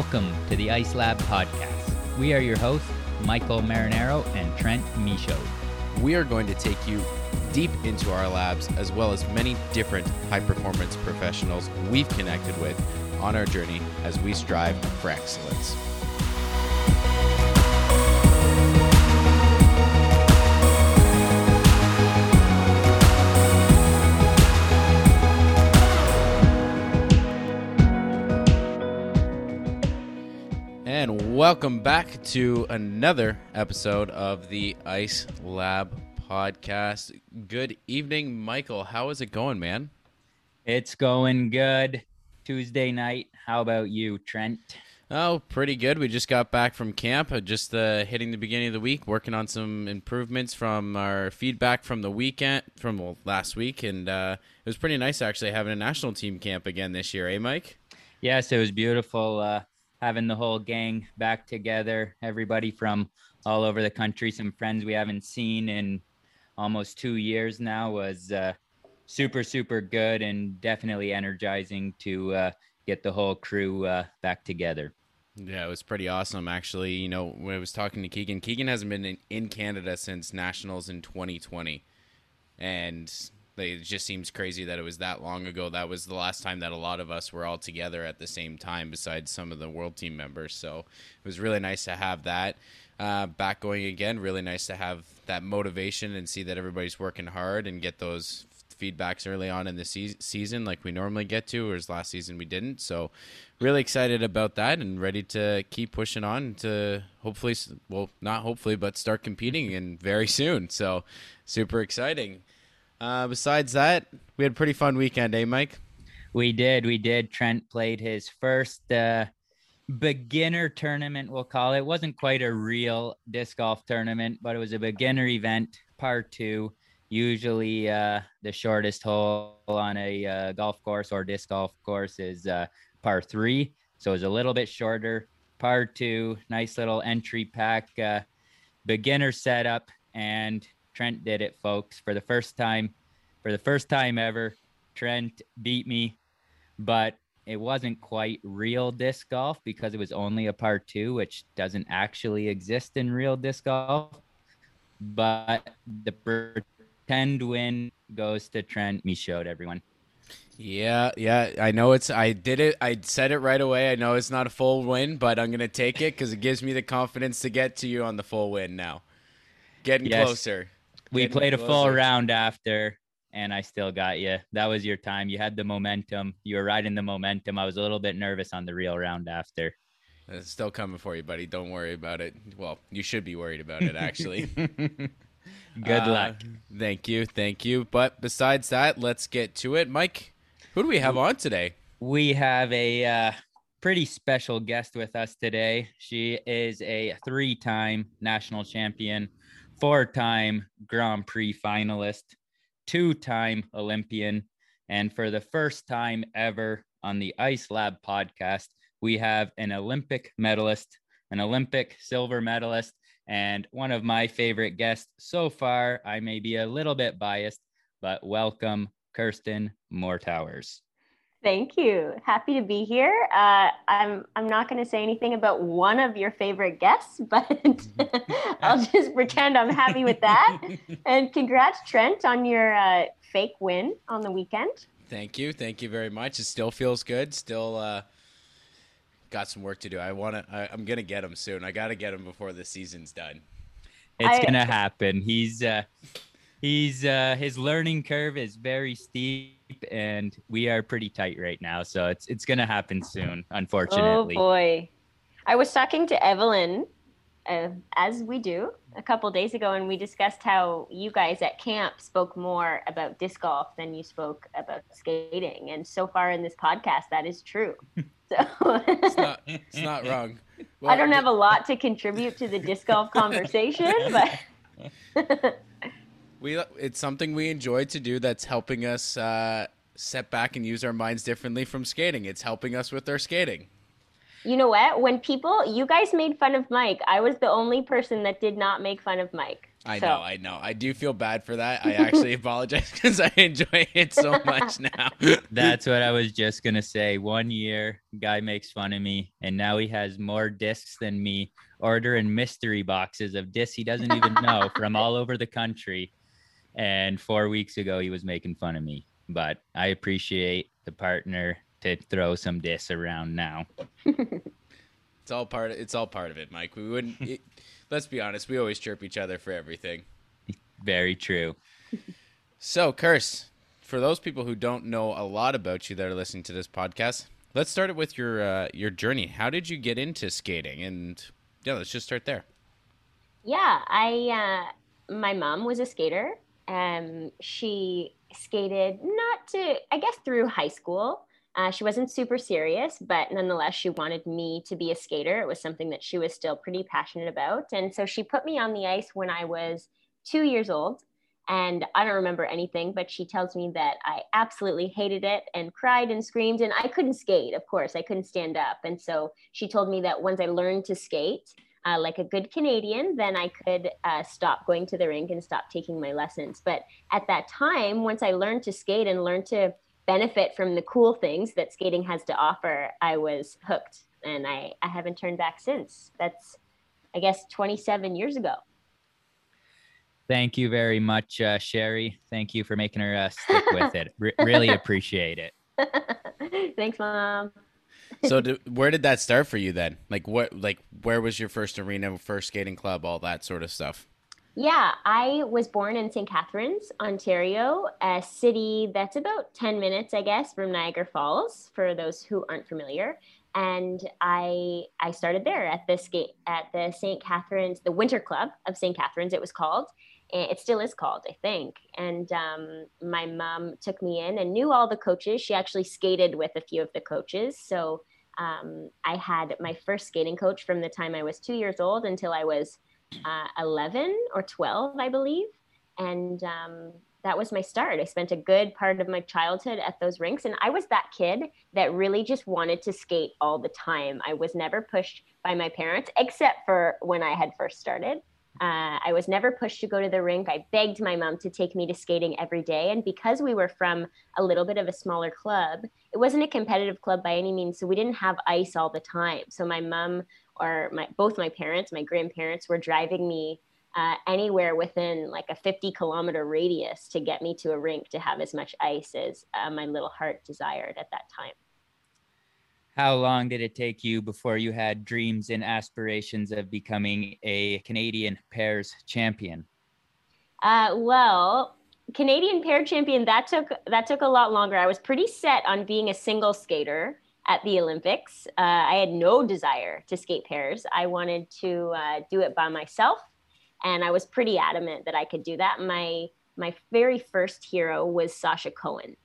Welcome to the Ice Lab podcast. We are your hosts, Michael Marinaro and Trent Michaud. We are going to take you deep into our labs as well as many different high performance professionals we've connected with on our journey as we strive for excellence. Welcome back to another episode of the Ice Lab podcast. Good evening, Michael. How is it going, man? It's going good. Tuesday night. How about you, Trent? Oh, pretty good. We just got back from camp, uh, just uh, hitting the beginning of the week, working on some improvements from our feedback from the weekend, from well, last week, and uh, it was pretty nice actually having a national team camp again this year, eh, Mike? Yes, it was beautiful uh, having the whole gang back together. Everybody from all over the country, some friends we haven't seen in almost two years now, was uh, super super good and definitely energizing to uh, get the whole crew uh, back together. Yeah, it was pretty awesome actually. You know, when I was talking to Keegan, Keegan hasn't been in, in Canada since nationals in 2020, and it just seems crazy that it was that long ago. That was the last time that a lot of us were all together at the same time, besides some of the world team members. So it was really nice to have that uh, back going again. Really nice to have that motivation and see that everybody's working hard and get those feedbacks early on in the se- season like we normally get to, whereas last season we didn't. So, really excited about that and ready to keep pushing on to hopefully, well, not hopefully, but start competing and very soon. So, super exciting. Uh, besides that, we had a pretty fun weekend, eh, Mike? We did. We did. Trent played his first uh, beginner tournament, we'll call it. it. wasn't quite a real disc golf tournament, but it was a beginner event, part two usually uh, the shortest hole on a uh, golf course or disc golf course is uh, par three. So it's a little bit shorter. Par two, nice little entry pack, uh, beginner setup. And Trent did it, folks, for the first time. For the first time ever, Trent beat me, but it wasn't quite real disc golf because it was only a par two, which doesn't actually exist in real disc golf. But the pretend win goes to Trent Michaud, everyone. Yeah, yeah, I know it's. I did it. I said it right away. I know it's not a full win, but I'm gonna take it because it gives me the confidence to get to you on the full win now. Getting yes. closer. We played closer. a full round after, and I still got you. That was your time. You had the momentum. You were riding the momentum. I was a little bit nervous on the real round after. It's still coming for you, buddy. Don't worry about it. Well, you should be worried about it, actually. Good uh, luck. Thank you. Thank you. But besides that, let's get to it. Mike, who do we have on today? We have a uh, pretty special guest with us today. She is a three time national champion, four time Grand Prix finalist, two time Olympian. And for the first time ever on the Ice Lab podcast, we have an Olympic medalist, an Olympic silver medalist, and one of my favorite guests so far. I may be a little bit biased, but welcome, Kirsten Moore-Towers. Thank you. Happy to be here. Uh, I'm I'm not going to say anything about one of your favorite guests, but I'll just pretend I'm happy with that. And congrats, Trent, on your uh, fake win on the weekend. Thank you. Thank you very much. It still feels good. Still uh, got some work to do. I want to. I'm gonna get him soon. I got to get him before the season's done. It's I, gonna happen. He's uh, he's uh, his learning curve is very steep, and we are pretty tight right now. So it's it's gonna happen soon. Unfortunately. Oh boy, I was talking to Evelyn, uh, as we do, a couple days ago, and we discussed how you guys at camp spoke more about disc golf than you spoke about skating. And so far in this podcast, that is true. So it's not it's not wrong. Well, I don't have a lot to contribute to the disc golf conversation, but we it's something we enjoy to do that's helping us uh, set back and use our minds differently from skating. It's helping us with our skating. You know what? When people, you guys made fun of Mike, I was the only person that did not make fun of Mike. I So- know, I know. I do feel bad for that. I actually apologize because I enjoy it so much now. That's what I was just gonna say. One year, guy makes fun of me, and now he has more discs than me. Ordering mystery boxes of discs he doesn't even know from all over the country. And four weeks ago, he was making fun of me. But I appreciate the partner to throw some discs around now. It's all part. Of, it's all part of it, Mike. We wouldn't. It, let's be honest. We always chirp each other for everything. Very true. So, Kirst, for those people who don't know a lot about you that are listening to this podcast, let's start it with your uh, your journey. How did you get into skating? And yeah, let's just start there. Yeah, I uh, my mom was a skater. Um, she skated not to, I guess, through high school. Uh, she wasn't super serious, but nonetheless, she wanted me to be a skater. It was something that she was still pretty passionate about, and so she put me on the ice when I was two years old. And I don't remember anything, but she tells me that I absolutely hated it and cried and screamed, and I couldn't skate. Of course, I couldn't stand up, and so she told me that once I learned to skate, uh, like a good Canadian, then I could uh, stop going to the rink and stop taking my lessons. But at that time, once I learned to skate and learned to benefit from the cool things that skating has to offer, I was hooked. And I, I haven't turned back since. That's, I guess, 27 years ago. Thank you very much, uh, Sherry. Thank you for making her uh, stick with it. Re- really appreciate it. Thanks, Mom. So, do, where did that start for you then? Like, what? Like, where was your first arena, first skating club, all that sort of stuff? Yeah, I was born in St. Catharines, Ontario, a city that's about 10 minutes, I guess, from Niagara Falls, for those who aren't familiar. And I I started there at the skate at the St. Catharines, the Winter Club of St. Catharines, it was called. It still is called, I think. And um, my mom took me in and knew all the coaches. She actually skated with a few of the coaches. So um, I had my first skating coach from the time I was two years old until I was uh, 11 or 12, I believe. And um, that was my start. I spent a good part of my childhood at those rinks. And I was that kid that really just wanted to skate all the time. I was never pushed by my parents, except for when I had first started. Uh, I was never pushed to go to the rink. I begged my mom to take me to skating every day. And because we were from a little bit of a smaller club, it wasn't a competitive club by any means. So we didn't have ice all the time. So my mom or my both my parents, my grandparents were driving me uh, anywhere within like a 50 kilometer radius to get me to a rink to have as much ice as uh, my little heart desired at that time. How long did it take you before you had dreams and aspirations of becoming a Canadian pairs champion? Uh, well, Canadian pair champion that took that took a lot longer. I was pretty set on being a single skater at the Olympics. Uh, I had no desire to skate pairs. I wanted to uh, do it by myself, and I was pretty adamant that I could do that. My my very first hero was Sasha Cohen,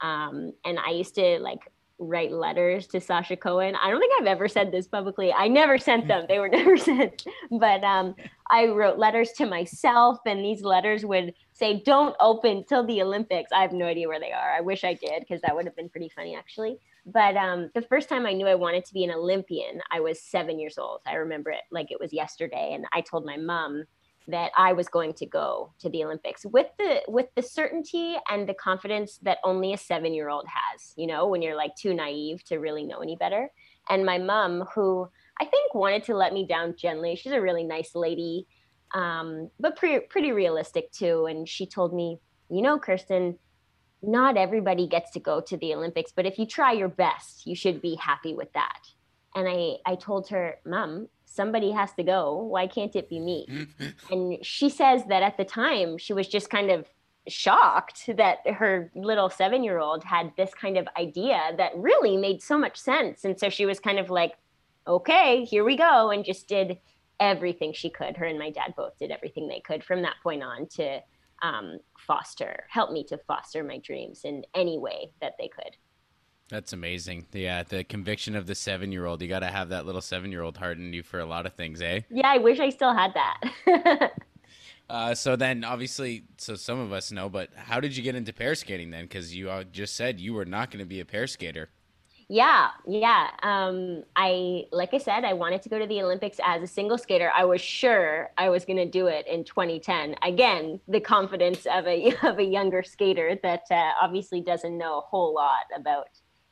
um, and I used to like write letters to Sasha Cohen. I don't think I've ever said this publicly. I never sent them. They were never sent. But um, I wrote letters to myself, and these letters would say, "Don't open till the Olympics." I have no idea where they are. I wish I did because that would have been pretty funny, actually. But um, the first time I knew I wanted to be an Olympian, I was seven years old. I remember it like it was yesterday, and I told my mom that I was going to go to the Olympics with the with the certainty and the confidence that only a seven year old has. You know, when you're like too naive to really know any better. And my mom, who I think wanted to let me down gently, she's a really nice lady, um, but pretty pretty realistic too. And she told me, you know, Kirsten, not everybody gets to go to the Olympics, but if you try your best, you should be happy with that. And I I told her, Mom, somebody has to go. Why can't it be me? and she says that at the time she was just kind of shocked that her little seven year old had this kind of idea that really made so much sense. And so she was kind of like, okay, here we go, and just did everything she could. Her and my dad both did everything they could from that point on to um, foster, help me to foster my dreams in any way that they could. That's amazing. Yeah, the conviction of the seven year old. You got to have that little seven year old heart in you for a lot of things, eh? Yeah, I wish I still had that. Uh, so then, obviously, so some of us know, but how did you get into pair skating then? Because you uh, just said you were not going to be a pair skater. Yeah, yeah. Um, I like I said, I wanted to go to the Olympics as a single skater. I was sure I was going to do it in 2010. Again, the confidence of a of a younger skater that uh, obviously doesn't know a whole lot about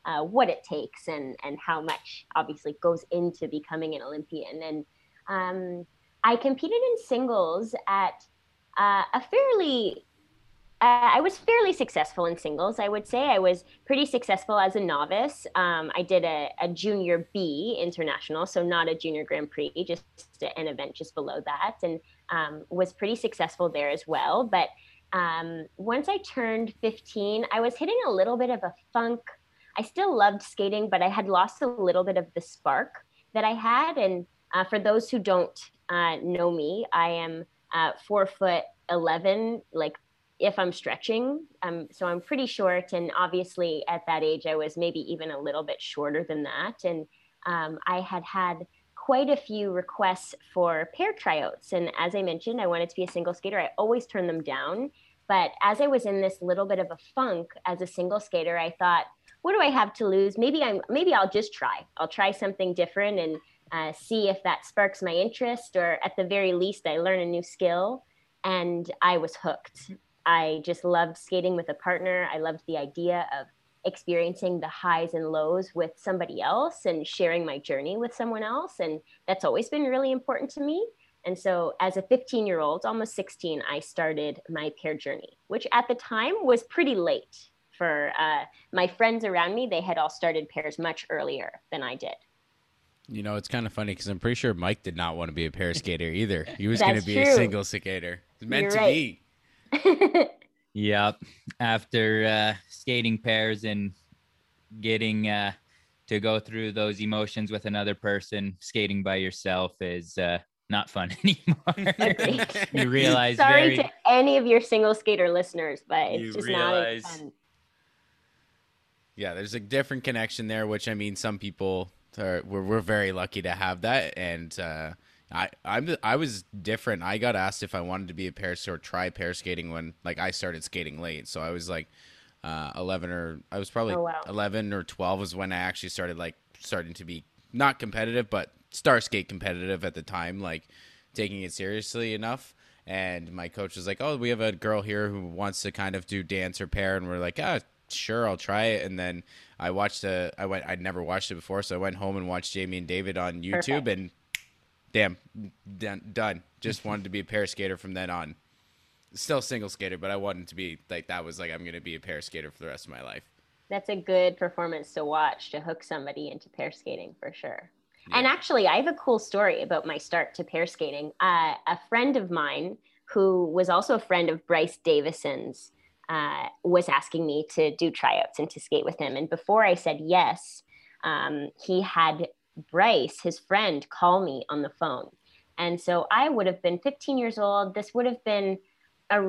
uh, what it takes and and how much obviously goes into becoming an Olympian. And um, I competed in singles at uh, a fairly uh, I was fairly successful in singles. I would say I was pretty successful as a novice. Um, I did a, a, junior B international, so not a junior Grand Prix, just an event just below that, and um, was pretty successful there as well. But um, once I turned 15, I was hitting a little bit of a funk. I still loved skating, but I had lost a little bit of the spark that I had. And uh, for those who don't uh, know me, I am uh, four foot 11, like if I'm stretching. Um, so I'm pretty short. And obviously, at that age, I was maybe even a little bit shorter than that. And um, I had had quite a few requests for pair tryouts. And as I mentioned, I wanted to be a single skater. I always turn them down. But as I was in this little bit of a funk as a single skater, I thought, what do I have to lose? Maybe I'm maybe I'll just try. I'll try something different and uh, see if that sparks my interest, or at the very least, I learn a new skill. And I was hooked. I just loved skating with a partner. I loved the idea of experiencing the highs and lows with somebody else and sharing my journey with someone else. And that's always been really important to me. And so, as a 15 year old, almost 16, I started my pair journey, which at the time was pretty late for uh, my friends around me. They had all started pairs much earlier than I did. You know, it's kind of funny because I'm pretty sure Mike did not want to be a pair skater either. He was going to be true. a single skater. It's meant You're to right. be. yep. After uh, skating pairs and getting uh, to go through those emotions with another person, skating by yourself is uh, not fun anymore. you realize. Sorry very... to any of your single skater listeners, but it's just realize... not fun. Yeah, there's a different connection there, which I mean, some people are, we're, we're very lucky to have that, and uh, I I'm I was different. I got asked if I wanted to be a pair or try pair skating when like I started skating late. So I was like uh, 11 or I was probably oh, wow. 11 or 12 was when I actually started like starting to be not competitive but star skate competitive at the time like taking it seriously enough and my coach was like oh we have a girl here who wants to kind of do dance or pair and we're like ah sure I'll try it and then I watched a I went I'd never watched it before so I went home and watched Jamie and David on YouTube Perfect. and damn, done, done. Just wanted to be a pair skater from then on. Still single skater, but I wanted to be like that was like I'm gonna be a pair skater for the rest of my life. That's a good performance to watch to hook somebody into pair skating for sure. Yeah. And actually, I have a cool story about my start to pair skating. Uh, a friend of mine who was also a friend of Bryce Davison's uh, was asking me to do tryouts and to skate with him. And before I said yes, um, he had Bryce, his friend, call me on the phone. And so I would have been 15 years old. This would have been a,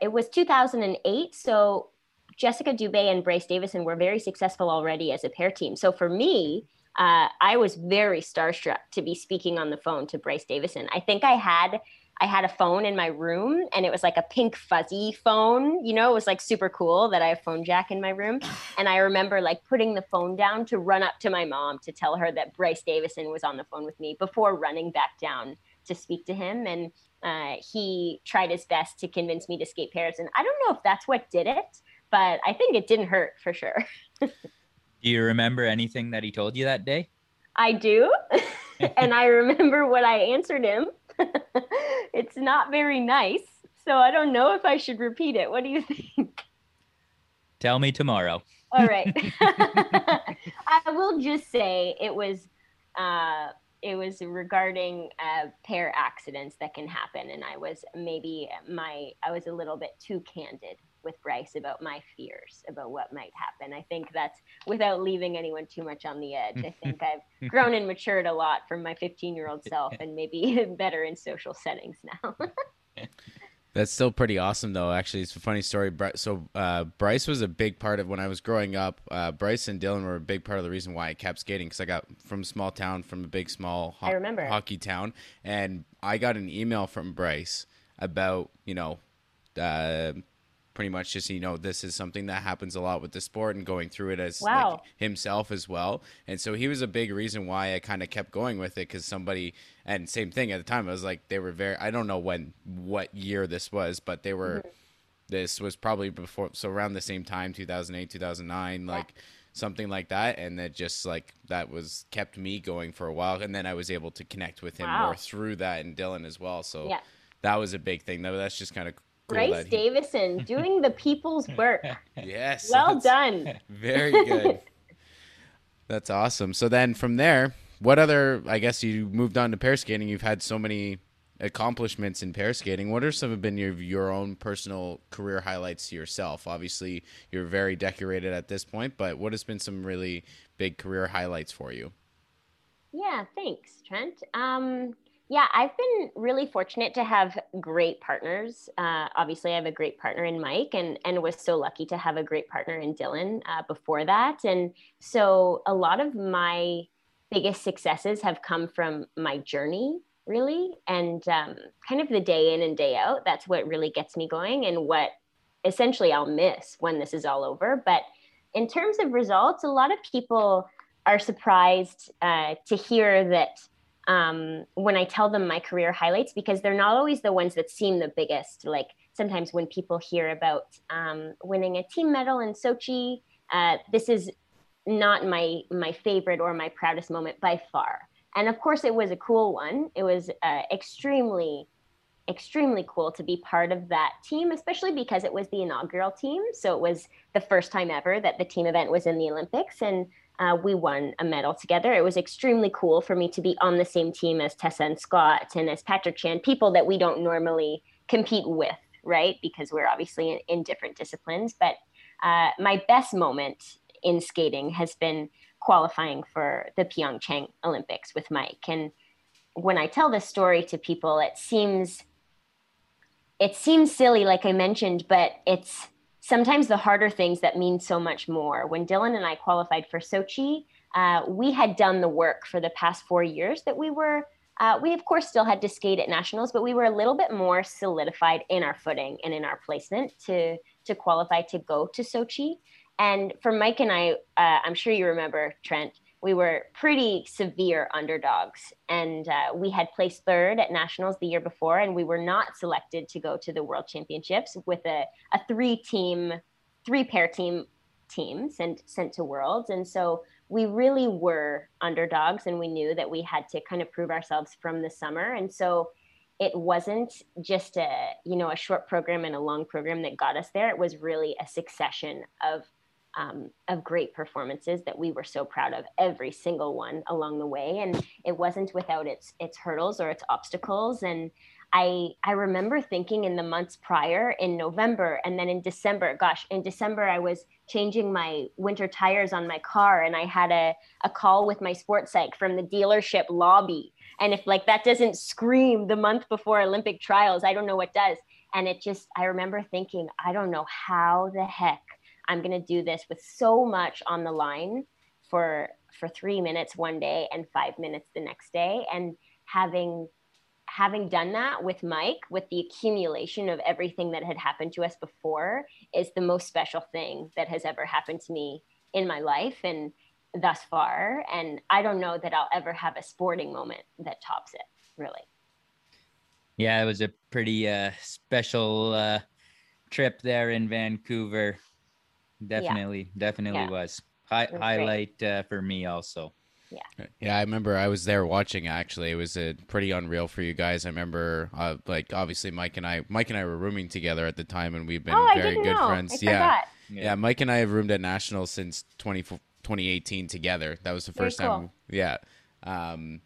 it was 2008. So Jessica Dubé and Bryce Davison were very successful already as a pair team. So for me, uh, I was very starstruck to be speaking on the phone to Bryce Davison. I think I had I had a phone in my room and it was like a pink fuzzy phone. You know, it was like super cool that I have phone jack in my room. And I remember like putting the phone down to run up to my mom to tell her that Bryce Davison was on the phone with me before running back down to speak to him. And uh, he tried his best to convince me to skate pairs. And I don't know if that's what did it, but I think it didn't hurt for sure. do you remember anything that he told you that day? I do. and I remember what I answered him. it's not very nice. So I don't know if I should repeat it. What do you think? Tell me tomorrow. All right. I will just say it was uh, it was regarding uh, pair accidents that can happen, and I was maybe my I was a little bit too candid with Bryce about my fears about what might happen. I think that's without leaving anyone too much on the edge. I think I've grown and matured a lot from my 15 year old self and maybe better in social settings now. That's still pretty awesome, though. Actually, it's a funny story. So, uh, Bryce was a big part of when I was growing up. Uh, Bryce and Dylan were a big part of the reason why I kept skating because I got from small town, from a big small ho- I remember. hockey town, and I got an email from Bryce about you know uh, pretty much just you know this is something that happens a lot with the sport and going through it as Wow. like himself as well. And so he was a big reason why i kind of kept going with it because somebody and same thing at the time i was like they were very i don't know when what year this was but they were mm-hmm. this was probably before so around the same time 2008 2009 like something like that. And that just like that was kept me going for a while. And then i was able to connect with him Wow. more through that and dylan as well. So Yeah. that was a big thing though. That's just kind of Grace that he- Davison doing the people's work. yes. Well done. very good. That's awesome. So then from there what other i guess you moved on to pair skating. You've had so many accomplishments in pair skating. What are some have been your your own personal career highlights to yourself? Obviously you're very decorated at this point but what has been some really big career highlights for you? Yeah, thanks, Trent. Um, yeah, I've been really fortunate to have great partners. Uh, obviously, I have a great partner in Mike, and and was so lucky to have a great partner in Dylan uh, before that. And so, a lot of my biggest successes have come from my journey, really, and um, kind of the day in and day out. That's what really gets me going, and what essentially I'll miss when this is all over. But in terms of results, a lot of people are surprised uh, to hear that um, when I tell them my career highlights, because they're not always the ones that seem the biggest. Like sometimes when people hear about um, winning a team medal in Sochi, uh, this is not my my favorite or my proudest moment by far. And of course, it was a cool one. It was uh, extremely extremely cool to be part of that team, especially because it was the inaugural team. So it was the first time ever that the team event was in the Olympics, and uh, we won a medal together. It was extremely cool for me to be on the same team as Tessa and Scott and as Patrick Chan, people that we don't normally compete with, right? Because we're obviously in, in different disciplines. But uh, my best moment in skating has been qualifying for the Pyeongchang Olympics with Mike. And when I tell this story to people, it seems it seems silly, like I mentioned, but it's sometimes the harder things that mean so much more. When Dylan and I qualified for Sochi, uh, we had done the work for the past four years that we were. Uh, we of course still had to skate at nationals, but we were a little bit more solidified in our footing and in our placement to to qualify to go to Sochi. And for Mike and I, uh, I'm sure you remember Trent. We were pretty severe underdogs, and uh, we had placed third at nationals the year before, and we were not selected to go to the World Championships with a, a three team, three pair team team sent, sent to Worlds. And so we really were underdogs, and we knew that we had to kind of prove ourselves from the summer. And so it wasn't just a you know a short program and a long program that got us there. It was really a succession of um, of great performances that we were so proud of every single one along the way. And it wasn't without its its hurdles or its obstacles. And i i remember thinking in the months prior in november and then in december gosh in december i was changing my winter tires on my car and i had a, a call with my sports psych from the dealership lobby. And if like that doesn't scream the month before olympic trials i don't know what does. And it just i remember thinking i don't know how the heck I'm going to do this with so much on the line for for 3 minutes one day and 5 minutes the next day. And having having done that with Mike with the accumulation of everything that had happened to us before is the most special thing that has ever happened to me in my life and thus far. And I don't know that I'll ever have a sporting moment that tops it really. Yeah, it was a pretty uh, special uh, trip there in Vancouver. Definitely, definitely Yeah. was. Hi- was highlight uh, for me also. Yeah, Yeah, I remember I was there watching. Actually, it was uh, pretty unreal for you guys. I remember, uh, like obviously Mike and I, Mike and I were rooming together at the time, and we've been oh, very good know. friends. I yeah, forgot. yeah. Mike and I have roomed at National since 20, 2018 together. That was the Very first time. Yeah. Um,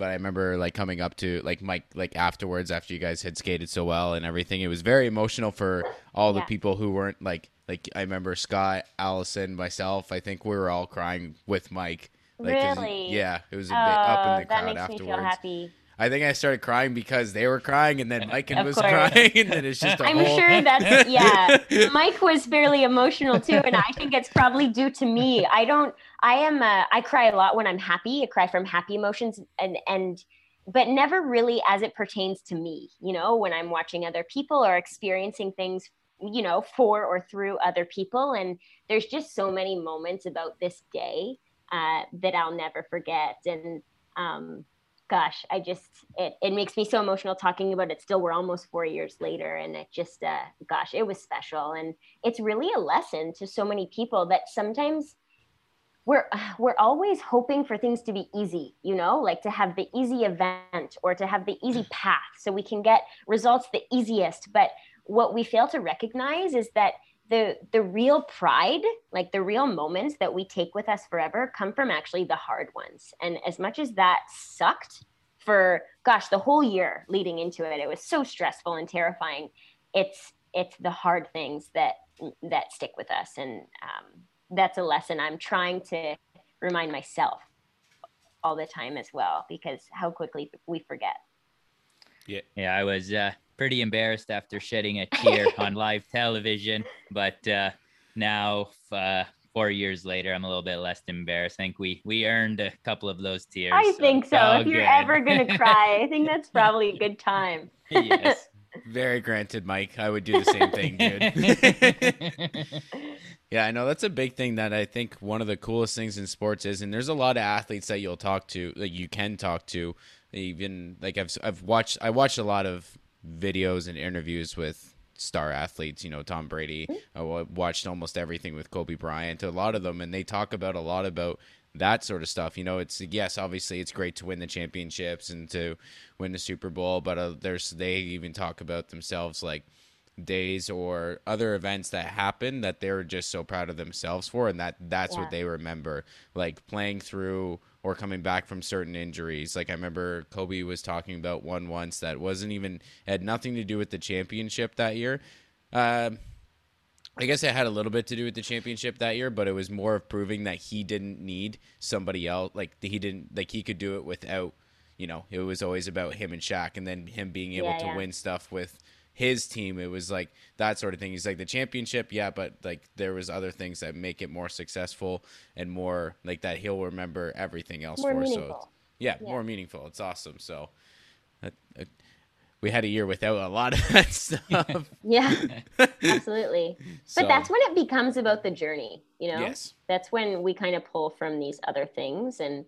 but I remember like coming up to like Mike like afterwards after you guys had skated so well and everything. It was very emotional for all the people who weren't like like I remember Scott, Allison, myself. I think we were all crying with Mike. Like, Really? Yeah, it was a Oh, bit up in the that crowd afterwards. I think I started crying because they were crying, and then Mike was course. crying, and then it's just a I'm whole. sure that's yeah. Mike was fairly emotional too, and I think it's probably due to me. I don't. I am. Uh, I cry a lot when I'm happy. I cry from happy emotions, and and but never really as it pertains to me. You know, when I'm watching other people or experiencing things you know, for or through other people. And there's just so many moments about this day uh, that I'll never forget. And um, gosh, I just, it, it makes me so emotional talking about it. Still, we're almost four years later. And it just, uh, gosh, it was special. And it's really a lesson to so many people that sometimes we're we're always hoping for things to be easy you know like to have the easy event or to have the easy path so we can get results the easiest but what we fail to recognize is that the the real pride like the real moments that we take with us forever come from actually the hard ones. And as much as that sucked for gosh the whole year leading into it it was so stressful and terrifying. It's it's the hard things that that stick with us. And um, that's a lesson I'm trying to remind myself all the time as well because how quickly we forget. Yeah, yeah, I was uh, pretty embarrassed after shedding a tear on live television, but uh, now uh, four years later, I'm a little bit less embarrassed. I think we we earned a couple of those tears. I so think so. If you're ever gonna cry, I think that's probably a good time. yes. Very granted, Mike. I would do the same thing, dude. yeah, I know that's a big thing that I think one of the coolest things in sports is, and there's a lot of athletes that you'll talk to, that you can talk to. Even like I've I've watched I watched a lot of videos and interviews with star athletes. You know, Tom Brady. I watched almost everything with Kobe Bryant. A lot of them, and they talk about a lot about that sort of stuff. You know, it's yes, obviously it's great to win the championships and to win the Super Bowl, but uh, there's they even talk about themselves like days or other events that happen that they were just so proud of themselves for and that that's yeah. what they remember like playing through or coming back from certain injuries like i remember kobe was talking about one once that wasn't even had nothing to do with the championship that year uh, I guess it had a little bit to do with the championship that year, but it was more of proving that he didn't need somebody else. Like he didn't like he could do it without. You know, it was always about him and Shaq, and then him being able yeah, to yeah. win stuff with his team. It was like that sort of thing. He's like the championship, yeah, but like there was other things that make it more successful and more like that. He'll remember everything else more for. Meaningful. So yeah, yeah, more meaningful. It's awesome. So. Uh, uh, we had a year without a lot of that stuff. yeah, absolutely. so, but that's when it becomes about the journey, you know? Yes. That's when we kind of pull from these other things. And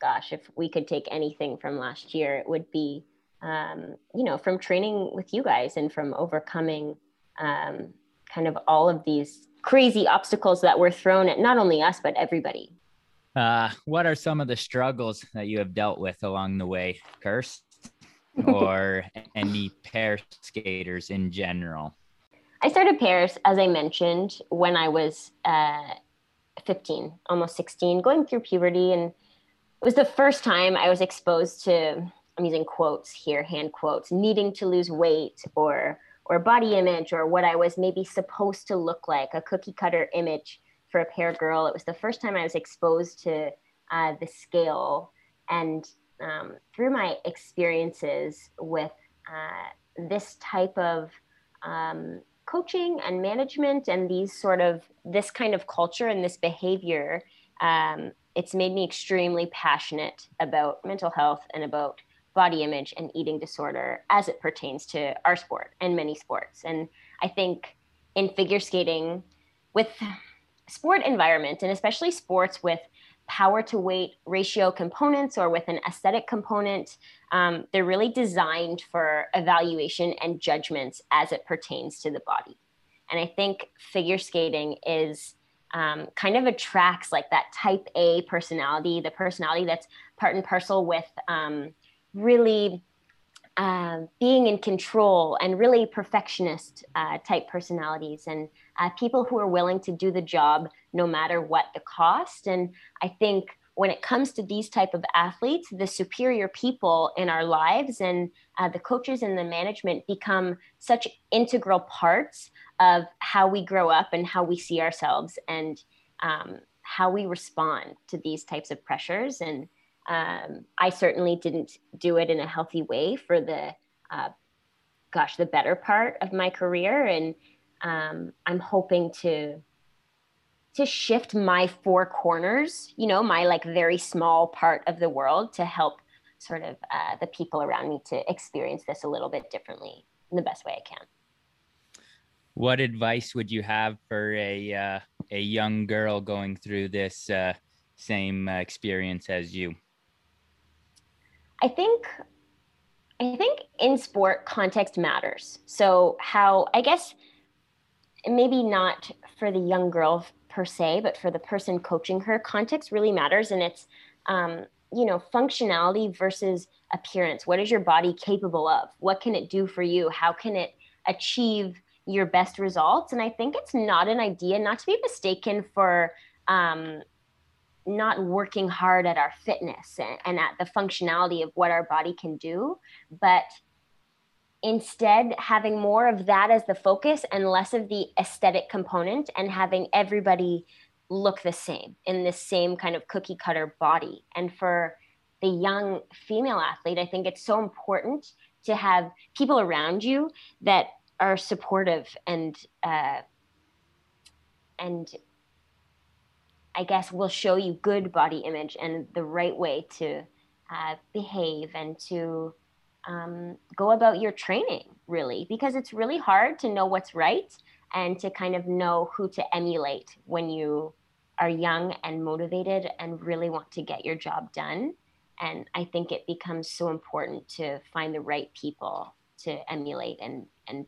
gosh, if we could take anything from last year, it would be, um, you know, from training with you guys and from overcoming um, kind of all of these crazy obstacles that were thrown at not only us, but everybody. Uh, what are some of the struggles that you have dealt with along the way, Kirst? or any pair skaters in general? I started pairs, as I mentioned, when I was uh, 15, almost 16, going through puberty. And it was the first time I was exposed to, I'm using quotes here, hand quotes, needing to lose weight or or body image or what I was maybe supposed to look like, a cookie cutter image for a pair girl. It was the first time I was exposed to uh, the scale and um, through my experiences with uh, this type of um, coaching and management and these sort of this kind of culture and this behavior um, it's made me extremely passionate about mental health and about body image and eating disorder as it pertains to our sport and many sports and i think in figure skating with sport environment and especially sports with power to weight ratio components or with an aesthetic component. Um, they're really designed for evaluation and judgments as it pertains to the body. And I think figure skating is um, kind of attracts like that type A personality, the personality that's part and parcel with um, really uh, being in control and really perfectionist uh, type personalities and uh, people who are willing to do the job no matter what the cost. And I think when it comes to these type of athletes, the superior people in our lives and uh, the coaches and the management become such integral parts of how we grow up and how we see ourselves and um, how we respond to these types of pressures. And um, I certainly didn't do it in a healthy way for the, uh, gosh, the better part of my career. And um, I'm hoping to to shift my four corners, you know, my like very small part of the world to help sort of uh, the people around me to experience this a little bit differently in the best way I can. what advice would you have for a uh, a young girl going through this uh, same uh, experience as you? I think I think in sport context matters. So how I guess maybe not for the young girl per se, but for the person coaching her, context really matters, and it's um, you know functionality versus appearance. What is your body capable of? What can it do for you? How can it achieve your best results? And I think it's not an idea not to be mistaken for um, not working hard at our fitness and, and at the functionality of what our body can do, but instead having more of that as the focus and less of the aesthetic component and having everybody look the same in the same kind of cookie cutter body. And for the young female athlete, I think it's so important to have people around you that are supportive and uh, and I guess will show you good body image and the right way to uh, behave and to um, go about your training, really, because it's really hard to know what's right and to kind of know who to emulate when you are young and motivated and really want to get your job done. And I think it becomes so important to find the right people to emulate and, and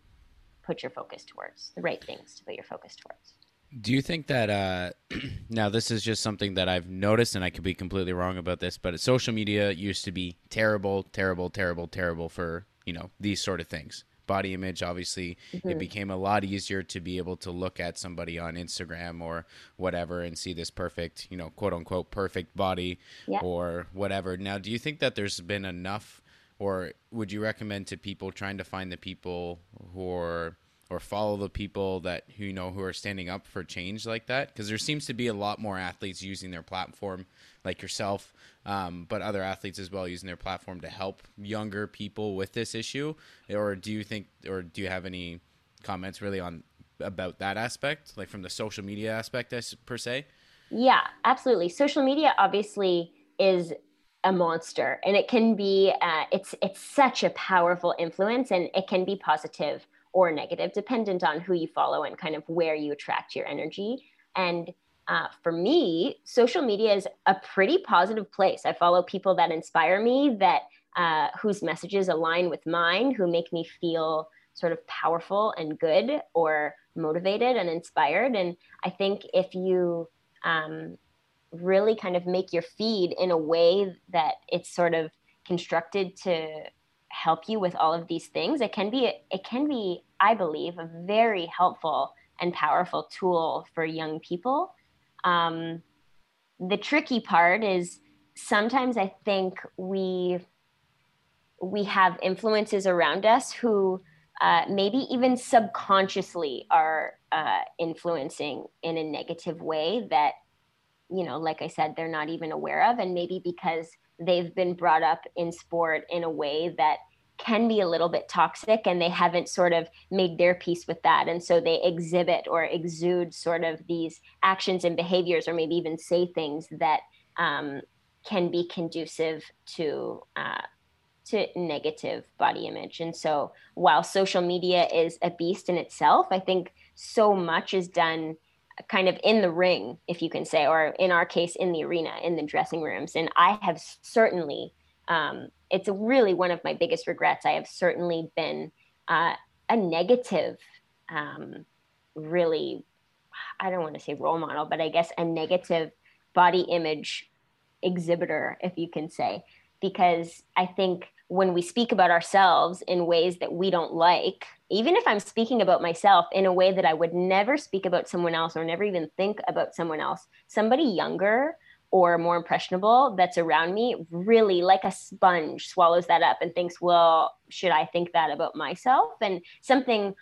put your focus towards the right things to put your focus towards. Do you think that uh, now this is just something that I've noticed, and I could be completely wrong about this, but social media used to be terrible, terrible, terrible, terrible for you know these sort of things. Body image, obviously, mm-hmm. it became a lot easier to be able to look at somebody on Instagram or whatever and see this perfect, you know, quote unquote, perfect body yeah. or whatever. Now, do you think that there's been enough, or would you recommend to people trying to find the people who are or follow the people that who you know who are standing up for change like that because there seems to be a lot more athletes using their platform like yourself um, but other athletes as well using their platform to help younger people with this issue. Or do you think or do you have any comments really on about that aspect like from the social media aspect as, per se? Yeah absolutely. Social media obviously is a monster and it can be uh, it's it's such a powerful influence and it can be positive or negative, dependent on who you follow and kind of where you attract your energy. And uh, for me, social media is a pretty positive place. I follow people that inspire me, that uh, whose messages align with mine, who make me feel sort of powerful and good or motivated and inspired. And I think if you um, really kind of make your feed in a way that it's sort of constructed to help you with all of these things it can be it can be i believe a very helpful and powerful tool for young people. Um, the tricky part is sometimes i think we we have influences around us who uh, maybe even subconsciously are uh, influencing in a negative way that you know like i said they're not even aware of. And maybe because they've been brought up in sport in a way that can be a little bit toxic and they haven't sort of made their peace with that. And so they exhibit or exude sort of these actions and behaviors or maybe even say things that um, can be conducive to uh, to negative body image. And so while social media is a beast in itself i think so much is done kind of in the ring, if you can say, or in our case, in the arena, in the dressing rooms. And I have certainly, um, it's really one of my biggest regrets. I have certainly been uh, a negative, um, really, I don't want to say role model, but I guess a negative body image exhibitor, if you can say, because I think when we speak about ourselves in ways that we don't like, even if I'm speaking about myself in a way that I would never speak about someone else or never even think about someone else, somebody younger or more impressionable that's around me really like a sponge swallows that up and thinks, well, should I think that about myself? And something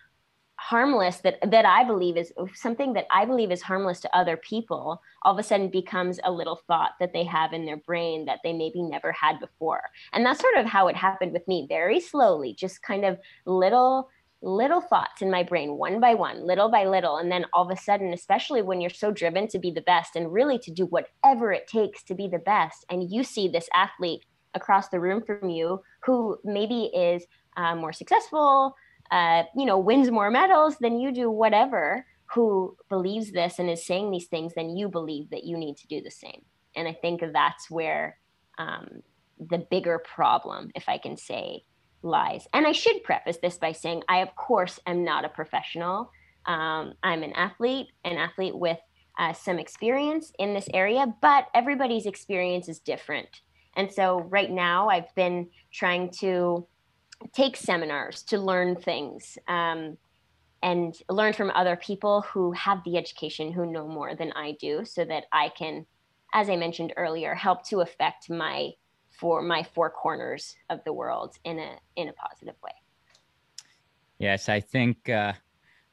harmless that that I believe is something that I believe is harmless to other people all of a sudden becomes a little thought that they have in their brain that they maybe never had before. And that's sort of how it happened with me very slowly, just kind of little little thoughts in my brain one by one, little by little. And then all of a sudden, especially when you're so driven to be the best and really to do whatever it takes to be the best, and you see this athlete across the room from you who maybe is uh, more successful, uh, you know, wins more medals than you do, whatever, who believes this and is saying these things, then you believe that you need to do the same. And I think that's where um, the bigger problem, if I can say, lies. And I should preface this by saying I, of course, am not a professional. Um, I'm an athlete, an athlete with uh, some experience in this area, but everybody's experience is different. And so right now, I've been trying to take seminars to learn things um, and learn from other people who have the education, who know more than I do, so that I can, as I mentioned earlier, help to affect my for my four corners of the world in a in a positive way. Yes, I think uh,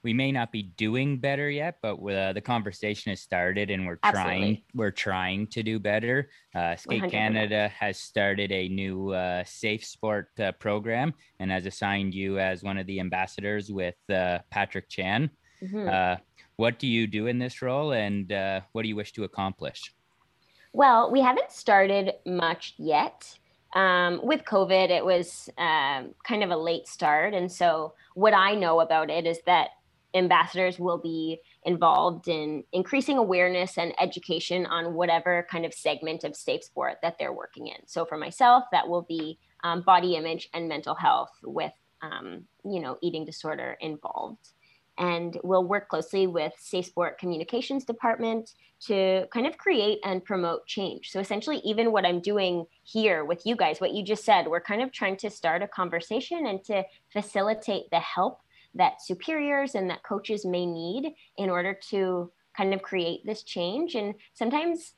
we may not be doing better yet, but uh, the conversation has started, and we're Absolutely. trying. We're trying to do better. Uh, Skate 100%. Canada has started a new uh, safe sport uh, program and has assigned you as one of the ambassadors with uh, Patrick Chan. Mm-hmm. Uh, what do you do in this role, and what do you wish to accomplish? Well, we haven't started much yet. Um, with COVID, it was um, kind of a late start. And so, what I know about it is that ambassadors will be involved in increasing awareness and education on whatever kind of segment of safe sport that they're working in. So for myself, that will be um, body image and mental health with, um, you know, eating disorder involved. And we'll work closely with Safe Sport Communications Department to kind of create and promote change. So essentially, even what I'm doing here with you guys, what you just said, we're kind of trying to start a conversation and to facilitate the help that superiors and that coaches may need in order to kind of create this change. And sometimes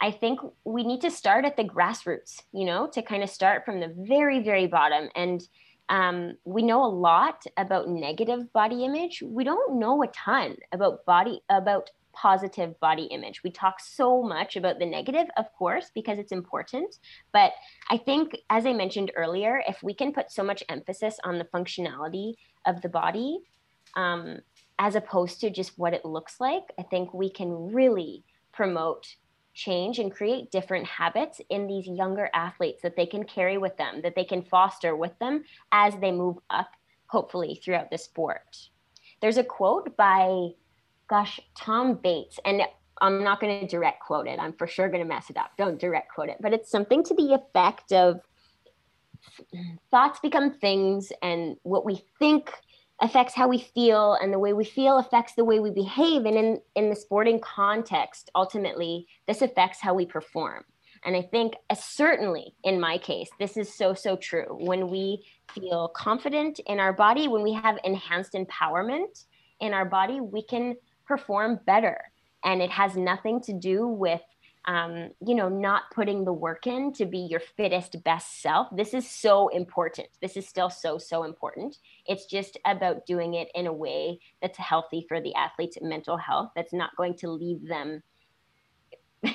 I think we need to start at the grassroots, you know, to kind of start from the very, very bottom. And um, we know a lot about negative body image. We don't know a ton about body, about positive body image. We talk so much about the negative, of course, because it's important. But I think, as I mentioned earlier, if we can put so much emphasis on the functionality of the body, um, as opposed to just what it looks like, I think we can really promote change and create different habits in these younger athletes that they can carry with them, that they can foster with them as they move up, hopefully, throughout the sport. There's a quote by gosh, Tom Bates, and I'm not going to direct quote it. I'm for sure going to mess it up. Don't direct quote it, but it's something to the effect of thoughts become things, and what we think affects how we feel, and the way we feel affects the way we behave. And in, in the sporting context, ultimately, this affects how we perform. And I think, uh, certainly in my case, this is so, so true. When we feel confident in our body, when we have enhanced empowerment in our body, we can perform better. And it has nothing to do with, um, you know, not putting the work in to be your fittest, best self. This is so important. This is still so, so important. It's just about doing it in a way that's healthy for the athlete's mental health, that's not going to leave them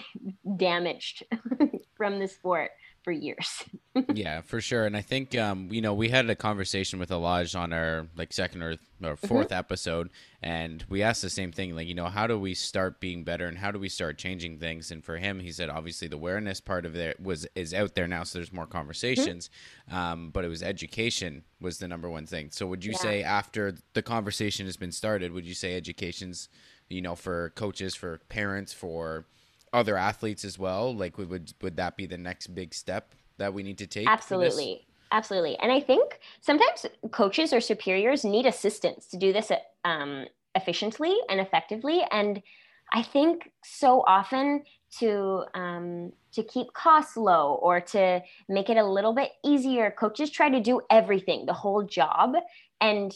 damaged from the sport for years. yeah, for sure. And I think um, you know we had a conversation with Elijah on our like second or, or 4th mm-hmm. episode, and we asked the same thing. Like, you know, how do we start being better, and how do we start changing things? And for him, he said obviously the awareness part of it was is out there now, so there's more conversations. Mm-hmm. Um, but it was education was the number one thing. So would you yeah. say after the conversation has been started, would you say education's you know for coaches, for parents, for other athletes as well? Like, would would that be the next big step that we need to take? Absolutely, absolutely. And I think sometimes coaches or superiors need assistance to do this um, efficiently and effectively. And I think so often to um, to keep costs low or to make it a little bit easier, coaches try to do everything, the whole job, and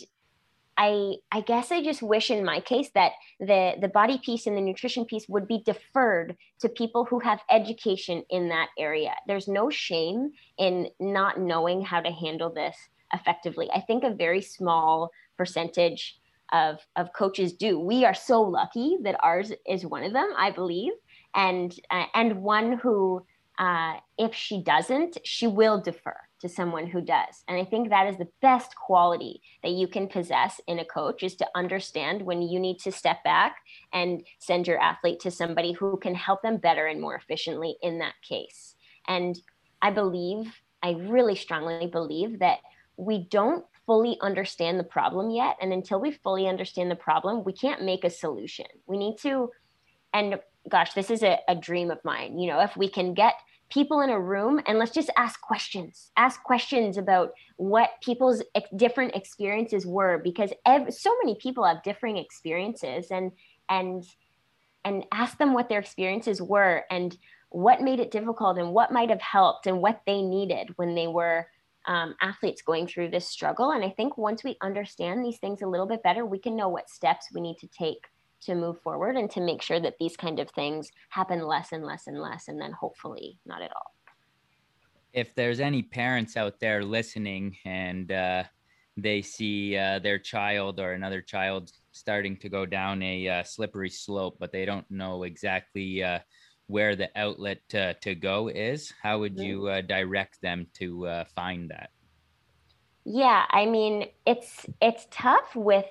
I I guess I just wish in my case that the the body piece and the nutrition piece would be deferred to people who have education in that area. There's no shame in not knowing how to handle this effectively. I think a very small percentage of of coaches do. We are so lucky that ours is one of them, I believe, and uh, and one who uh, if she doesn't, she will defer to someone who does. And I think that is the best quality that you can possess in a coach is to understand when you need to step back and send your athlete to somebody who can help them better and more efficiently in that case. And I believe, I really strongly believe that we don't fully understand the problem yet. And until we fully understand the problem, we can't make a solution. We need to, and gosh, this is a, a dream of mine. You know, if we can get people in a room and let's just ask questions ask questions about what people's ex- different experiences were because ev- so many people have differing experiences and and and ask them what their experiences were and what made it difficult and what might have helped and what they needed when they were um, athletes going through this struggle and i think once we understand these things a little bit better we can know what steps we need to take to move forward and to make sure that these kind of things happen less and less and less and then hopefully not at all. If there's any parents out there listening and uh, they see uh, their child or another child starting to go down a uh, slippery slope but they don't know exactly uh, where the outlet to go is how would you uh, direct them to uh, find that? Yeah i mean it's it's tough with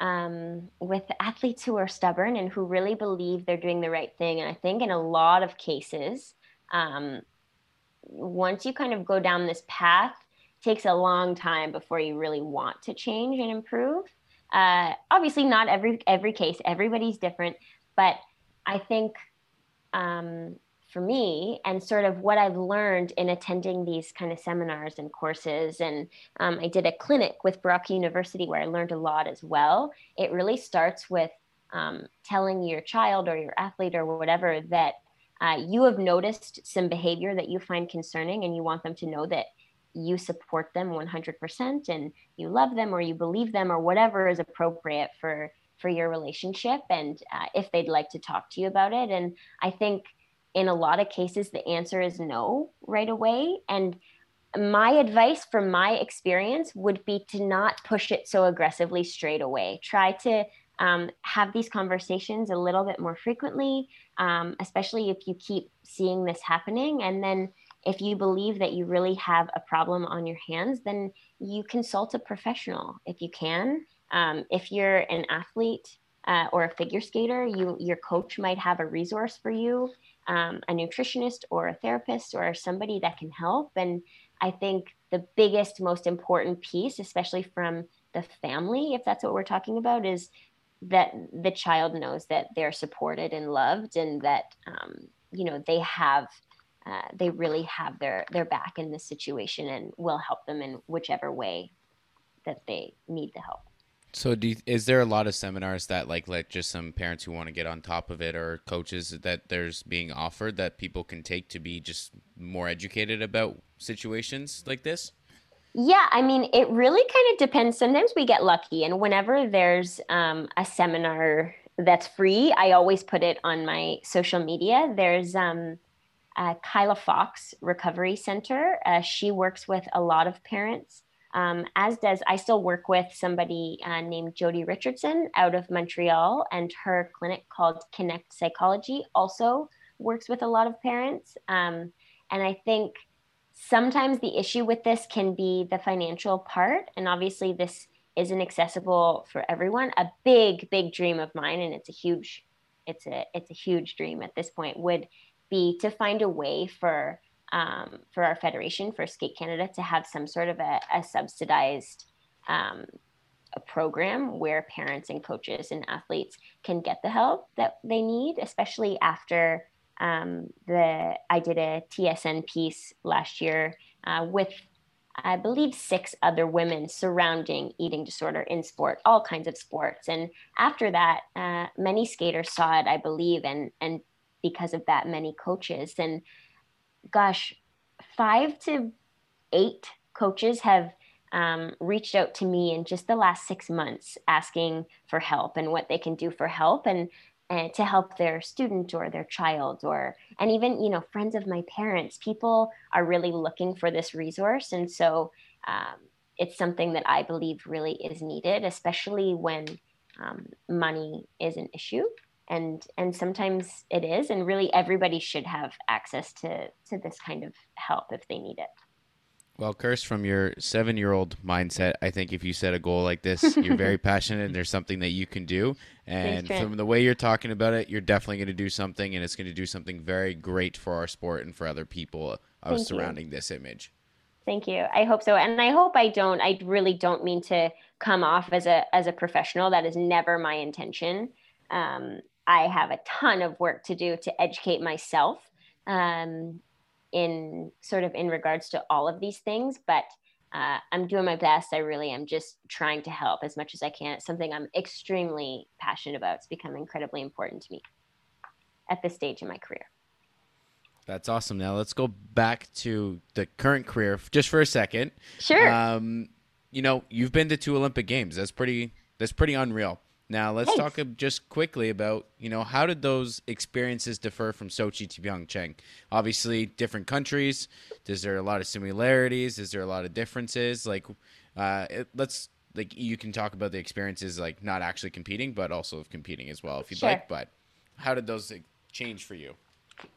um, with athletes who are stubborn and who really believe they're doing the right thing. And I think in a lot of cases, um, once you kind of go down this path, takes a long time before you really want to change and improve. Uh, obviously, not every every case, everybody's different, but I think um, for me and sort of what I've learned in attending these kind of seminars and courses. And um, I did a clinic with Brock University where I learned a lot as well. It really starts with um, telling your child or your athlete or whatever that uh, you have noticed some behavior that you find concerning and you want them to know that you support them 100% and you love them or you believe them or whatever is appropriate for for your relationship and uh, if they'd like to talk to you about it and i think in a lot of cases, the answer is no right away. And my advice from my experience would be to not push it so aggressively straight away. Try to um, have these conversations a little bit more frequently, um, especially if you keep seeing this happening. And then if you believe that you really have a problem on your hands, then you consult a professional if you can. Um, if you're an athlete uh, or a figure skater, you your coach might have a resource for you um, a nutritionist or a therapist or somebody that can help. And I think the biggest, most important piece, especially from the family, if that's what we're talking about, is that the child knows that they're supported and loved and that, um, you know, they have. Uh, they really have their their back in this situation and will help them in whichever way that they need the help. So, you, is there a lot of seminars that like let just some parents who want to get on top of it, or coaches that there's being offered that people can take to be just more educated about situations like this? Yeah, I mean, it really kind of depends. Sometimes we get lucky, and whenever there's um, a seminar that's free, I always put it on my social media. There's um, Kyla Fox Recovery Center. Uh, she works with a lot of parents um, as does I still work with somebody uh, named Jody Richardson out of Montreal, and her clinic called Connect Psychology also works with a lot of parents. Um, and I think sometimes the issue with this can be the financial part, and obviously this isn't accessible for everyone. A big, big dream of mine, and it's a huge, it's a it's a huge dream at this point, would be to find a way for um, for our federation for Skate Canada to have some sort of a, a subsidized um, a program where parents and coaches and athletes can get the help that they need, especially after um, the I did a TSN piece last year uh, with I believe six other women surrounding eating disorder in sport, all kinds of sports. And after that, uh, many skaters saw it, I believe, and and because of that, many coaches. And gosh, five to eight coaches have um, reached out to me in just the last six months asking for help and what they can do for help and, and to help their student or their child or and even you know friends of my parents. People are really looking for this resource. And so um, it's something that i believe really is needed especially when um, money is an issue and and sometimes it is and really everybody should have access to to this kind of help if they need it well Kirst from your seven year old mindset i think if you set a goal like this you're very passionate and there's something that you can do and Thanks, from the way you're talking about it you're definitely going to do something and it's going to do something very great for our sport and for other people uh, surrounding you. this image Thank you. I hope so. And I hope I don't, I really don't mean to come off as a, as a professional. That is never my intention. Um, I have a ton of work to do to educate myself um, in sort of in regards to all of these things, but uh, I'm doing my best. I really am just trying to help as much as I can. It's something I'm extremely passionate about. It's become incredibly important to me at this stage in my career. That's awesome. Now let's go back to the current career just for a second. Sure. Um, you know, you've been to two Olympic Games. That's pretty. That's pretty unreal. Now let's talk just quickly about you know how did those experiences differ from Sochi to Pyeongchang? Obviously, different countries. Is there a lot of similarities? Is there a lot of differences? Like, uh, it, let's like you can talk about the experiences like not actually competing, but also of competing as well if you'd Sure. like. But how did those change for you?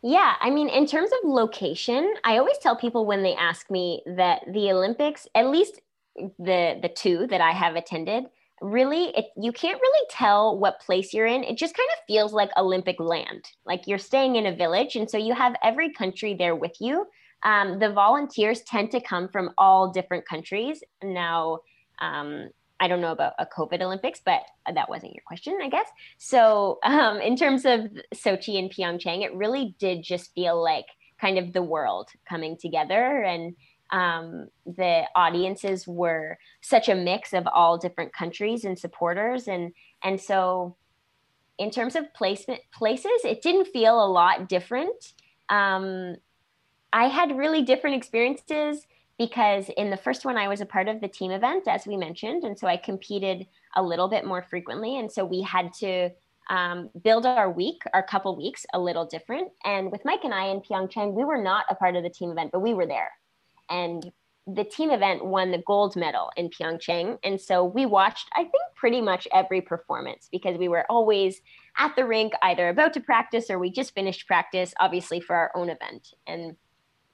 Yeah, I mean, in terms of location, I always tell people when they ask me that the Olympics, at least the the two that I have attended, really, it, you can't really tell what place you're in. It just kind of feels like Olympic land, like you're staying in a village, and so you have every country there with you. Um, the volunteers tend to come from all different countries. Now, um, I don't know about a COVID Olympics, but that wasn't your question, I guess. So, um, in terms of Sochi and Pyeongchang, it really did just feel like kind of the world coming together, and um, the audiences were such a mix of all different countries and supporters, and and so in terms of placement places, it didn't feel a lot different. Um, I had really different experiences because in the first one I was a part of the team event, as we mentioned, and so I competed a little bit more frequently, and so we had to um, build our week, our couple weeks, a little different. And with Mike and I in Pyeongchang, we were not a part of the team event, but we were there, and the team event won the gold medal in Pyeongchang, and so we watched, I think, pretty much every performance because we were always at the rink, either about to practice or we just finished practice, obviously for our own event, and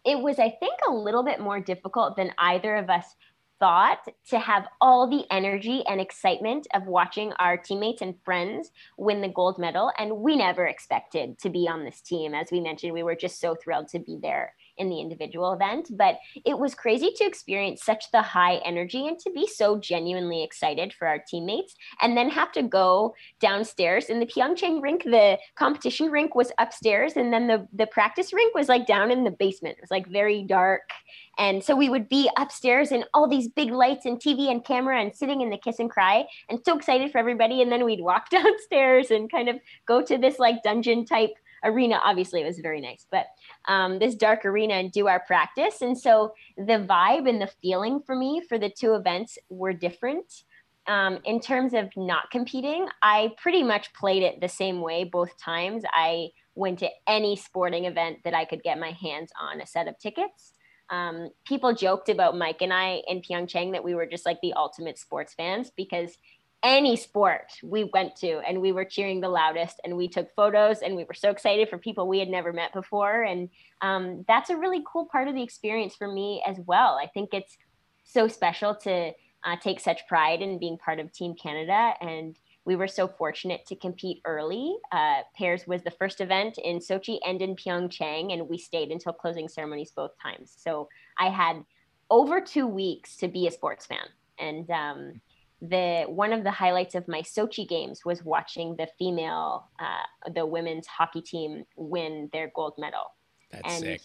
it was, I think, a little bit more difficult than either of us thought to have all the energy and excitement of watching our teammates and friends win the gold medal. And we never expected to be on this team. As we mentioned, we were just so thrilled to be there in the individual event. But it was crazy to experience such the high energy and to be so genuinely excited for our teammates and then have to go downstairs in the Pyeongchang rink. The competition rink was upstairs, and then the, the practice rink was like down in the basement. It was like very dark. And so we would be upstairs and all these big lights and TV and camera and sitting in the kiss and cry and so excited for everybody. And then we'd walk downstairs and kind of go to this like dungeon type arena. Obviously, it was very nice, but um, this dark arena and do our practice. And so the vibe and the feeling for me for the two events were different. Um, in terms of not competing, I pretty much played it the same way both times. I went to any sporting event that I could get my hands on a set of tickets. Um, people joked about Mike and I in Pyeongchang that we were just like the ultimate sports fans because any sport we went to and we were cheering the loudest and we took photos and we were so excited for people we had never met before. And um, that's a really cool part of the experience for me as well. I think it's so special to uh, take such pride in being part of team canada and we were so fortunate to compete early. Uh, pairs was the first event in sochi and in pyeongchang and we stayed until closing ceremonies both times. So i had over two weeks to be a sports fan and um, the one of the highlights of my Sochi games was watching the female, uh, the women's hockey team win their gold medal. That's And sick.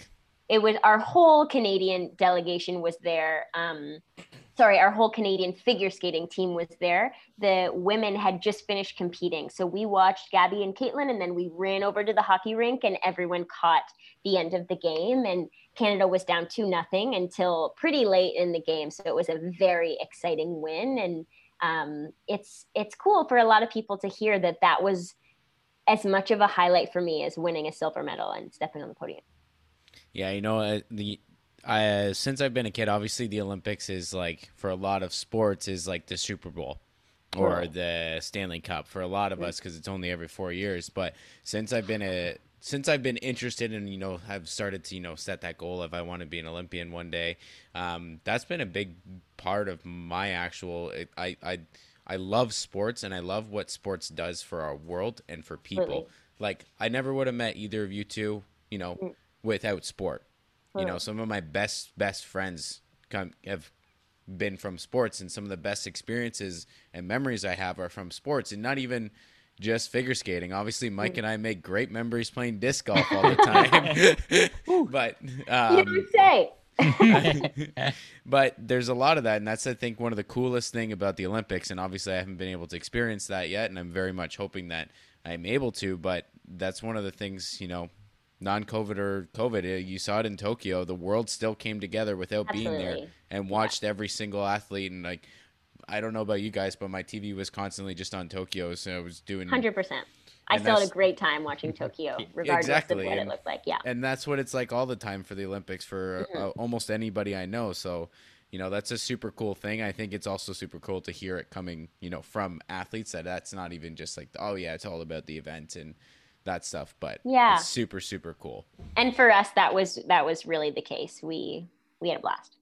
It was our whole Canadian delegation was there. Um, sorry, our whole Canadian figure skating team was there. The women had just finished competing, so we watched Gabby and Kaetlyn, and then we ran over to the hockey rink, and everyone caught the end of the game. And Canada was down two nothing until pretty late in the game, so it was a very exciting win and um, it's it's cool for a lot of people to hear that that was as much of a highlight for me as winning a silver medal and stepping on the podium. Yeah, you know uh, the I uh, since I've been a kid, obviously the Olympics is like for a lot of sports is like the Super Bowl or the Stanley Cup for a lot of us because it's only every four years. But since I've been a since I've been interested in you know have started to you know set that goal if I want to be an Olympian one day, um, that's been a big part of my actual. I I I love sports and I love what sports does for our world and for people. Like I never would have met either of you two, you know, Mm. without sport. You know, some of my best best friends come, have been from sports, and some of the best experiences and memories I have are from sports, and not even just figure skating. Obviously, Mike and I make great memories playing disc golf all the time. but um, you don't say. but there's a lot of that, and that's I think one of the coolest thing about the Olympics. And obviously, I haven't been able to experience that yet, and I'm very much hoping that I'm able to. But that's one of the things, you know, non-COVID or COVID, uh, you saw it in Tokyo. The world still came together without being there and watched every single athlete. And like, I don't know about you guys, but my TV was constantly just on Tokyo, so I was doing Hundred percent. I still had a great time watching Tokyo, regardless Exactly, of what and- it looked like. Yeah. and that's what it's like all the time for the Olympics for uh, almost anybody I know. So, you know, that's a super cool thing. I think it's also super cool to hear it coming, you know, from athletes that that's not even just like, oh yeah, it's all about the event and that stuff, but Yeah. super super cool. And for us, that was that was really the case. We we had a blast.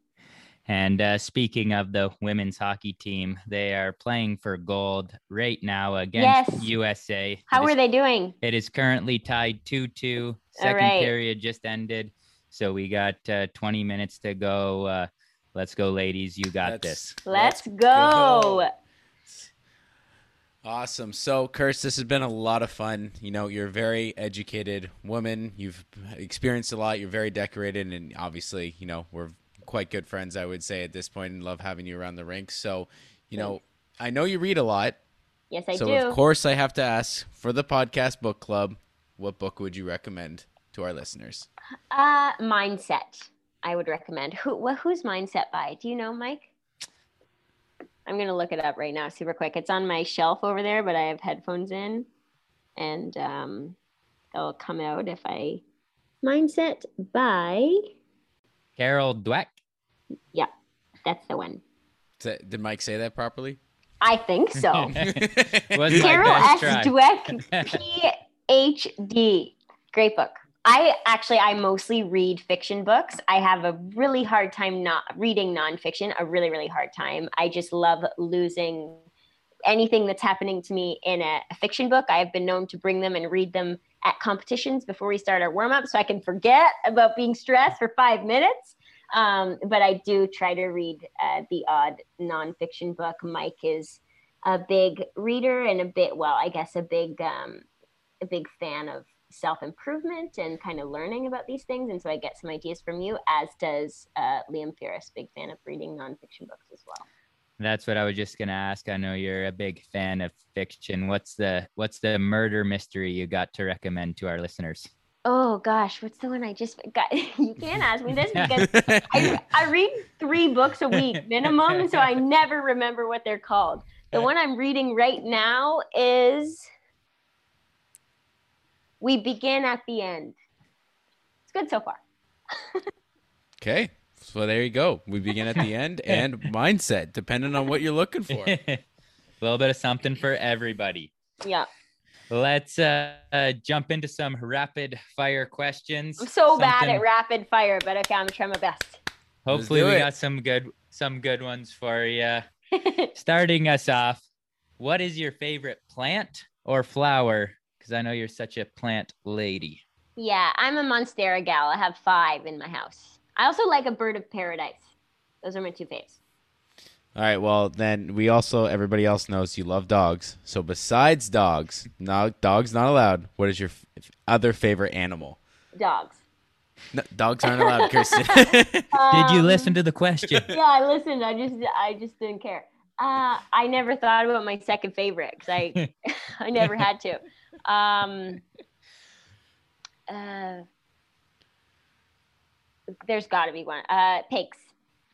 And uh, speaking of the women's hockey team, they are playing for gold right now against Yes. USA. How It were is- they doing? It is currently tied 2 2. Second right. period just ended. So we got uh, 20 minutes to go. Uh, let's go, ladies. You got Let's- this. Let's, go. Awesome. So, Kirst, this has been a lot of fun. You know, you're a very educated woman. You've experienced a lot. You're very decorated, and obviously, you know, we're quite good friends. I would say at this point, and love having you around the rink. So, you know, I know you read a lot. Yes, I so, do. So, of course, I have to ask for the podcast book club. What book would you recommend to our listeners? Uh, mindset. I would recommend. Who? Wh- who's mindset by? Do you know, Mike? I'm gonna look it up right now, super quick. It's on my shelf over there, but I have headphones in, and um, it'll come out if I. Mindset by. Carol Dweck. Yeah, that's the one. Is that- Did Mike say that properly? I think so. Was my Carol S. try. Dweck, PhD. Great book. I actually I mostly read fiction books. I have a really hard time not reading nonfiction. A really really hard time. I just love losing anything that's happening to me in a, a fiction book. I have been known to bring them and read them at competitions before we start our warm up, so I can forget about being stressed for five minutes. Um, but I do try to read uh, the odd nonfiction book. Mike is a big reader and a bit well i guess a big um a big fan of self improvement and kind of learning about these things and so i get some ideas from you as does uh, liam firus big fan of reading nonfiction books as well That's what I was just gonna ask. I know you're a big fan of fiction. What's the what's the murder mystery you got to recommend to our listeners? Oh gosh what's the one i just got you can't ask me this because I, I read three books a week minimum so i never remember what they're called the one i'm reading right now is we begin at the end it's good so far okay. So there you go. We begin at the end and mindset, depending on what you're looking for. a little bit of something for everybody. yeah Let's uh, uh, jump into some rapid fire questions. I'm so bad at rapid fire, but okay, I'm gonna try my best. Hopefully, we it. got some good some good ones for you. Starting us off, what is your favorite plant or flower? Because I know you're such a plant lady. yeah, I'm a Monstera gal. I have five in my house. I also like a bird of paradise. Those are my two faves. All right. Well, then we also everybody else knows you love dogs. So besides dogs, no dogs not allowed. What is your f- other favorite animal? Dogs. No, dogs aren't allowed, Kirsten. Did you Um, listen to the question? Yeah, I listened. I just, I just didn't care. Uh, I never thought about my second favorite because I, I never had to. Um, uh, there's got to be one. Uh, pigs.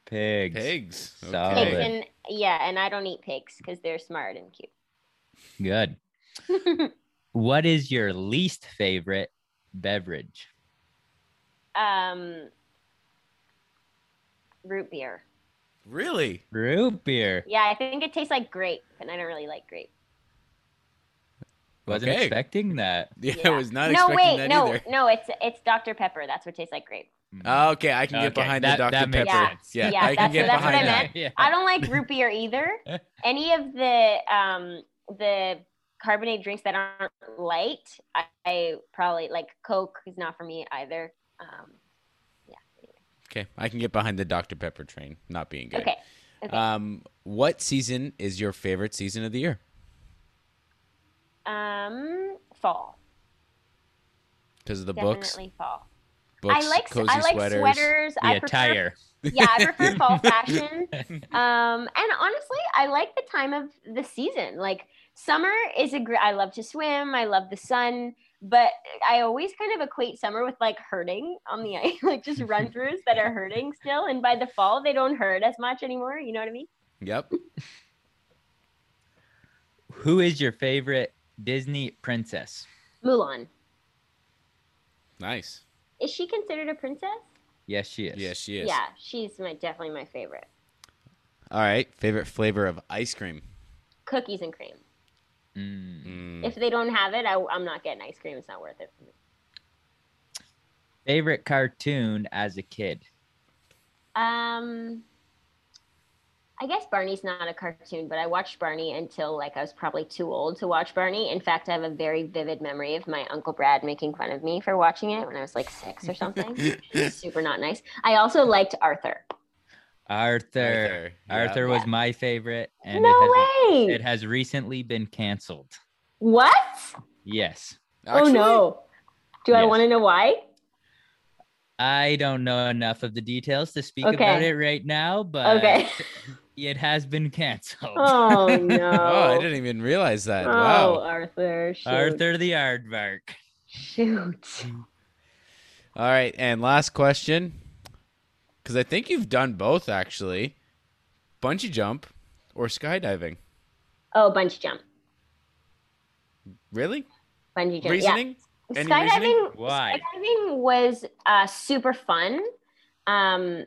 Pigs. Pigs. Solid. Pigs, and yeah, and I don't eat pigs because they're smart and cute. Good. What is your least favorite beverage? um, root beer. Really? Root beer. Yeah, I think it tastes like grape, and I don't really like grape. Wasn't Okay. expecting that. Yeah, I was not no, expecting wait, that no, either. no, it's it's Dr Pepper. That's what tastes like grape. Oh, okay, I can get Okay, behind that- the Dr. that makes Pepper. sense. Yeah, Yeah, I can that's get what- that's what behind I that. meant. Yeah. I don't like root beer either. Any of the um the carbonated drinks that aren't light, I, I probably like Coke is not for me either. Um, yeah. Okay, I can get behind the Dr Pepper train not being good. Okay. Okay. Um, what season is your favorite season of the year? um, fall. Because of the books, Definitely fall. Books, I like cozy I like sweaters. sweaters. The I prefer attire. yeah, I prefer fall fashion. Um, and honestly, I like the time of the season. Like summer is a great. I love to swim. I love the sun, but I always kind of equate summer with like hurting on the ice, like just run throughs that are hurting still. And by the fall, they don't hurt as much anymore. You know what I mean? Yep. Who is your favorite Disney princess? Mulan. Nice. Is she considered a princess? Yes, she is. Yes, she is. Yeah, she's my definitely my favorite. All right. Favorite flavor of ice cream? Cookies and cream. Mm. If they don't have it, I, I'm not getting ice cream. It's not worth it for me. Favorite cartoon as a kid? Um, I guess Barney's not a cartoon, but I watched Barney until like I was probably too old to watch Barney. In fact, I have a very vivid memory of my uncle Brad making fun of me for watching it when I was like six or something. Super not nice. I also liked Arthur. Arthur. Arthur, Arthur, yeah. was my favorite, and no it, has, way. it has recently been canceled. what? Yes. oh no. Do I want to know why? I don't know enough of the details to speak Okay. about it right now, but Okay. it has been canceled. Oh no. Oh, I didn't even realize that. Oh, Wow. Arthur. Shoot. Arthur the Aardvark. Shoot. All right, and last question, because I think you've done both actually, bungee jump or skydiving. Oh, bungee jump. Really? Bungee jump. Reasoning? Yeah. Any Skydiving. reasoning? Why? Skydiving was uh, super fun. Um,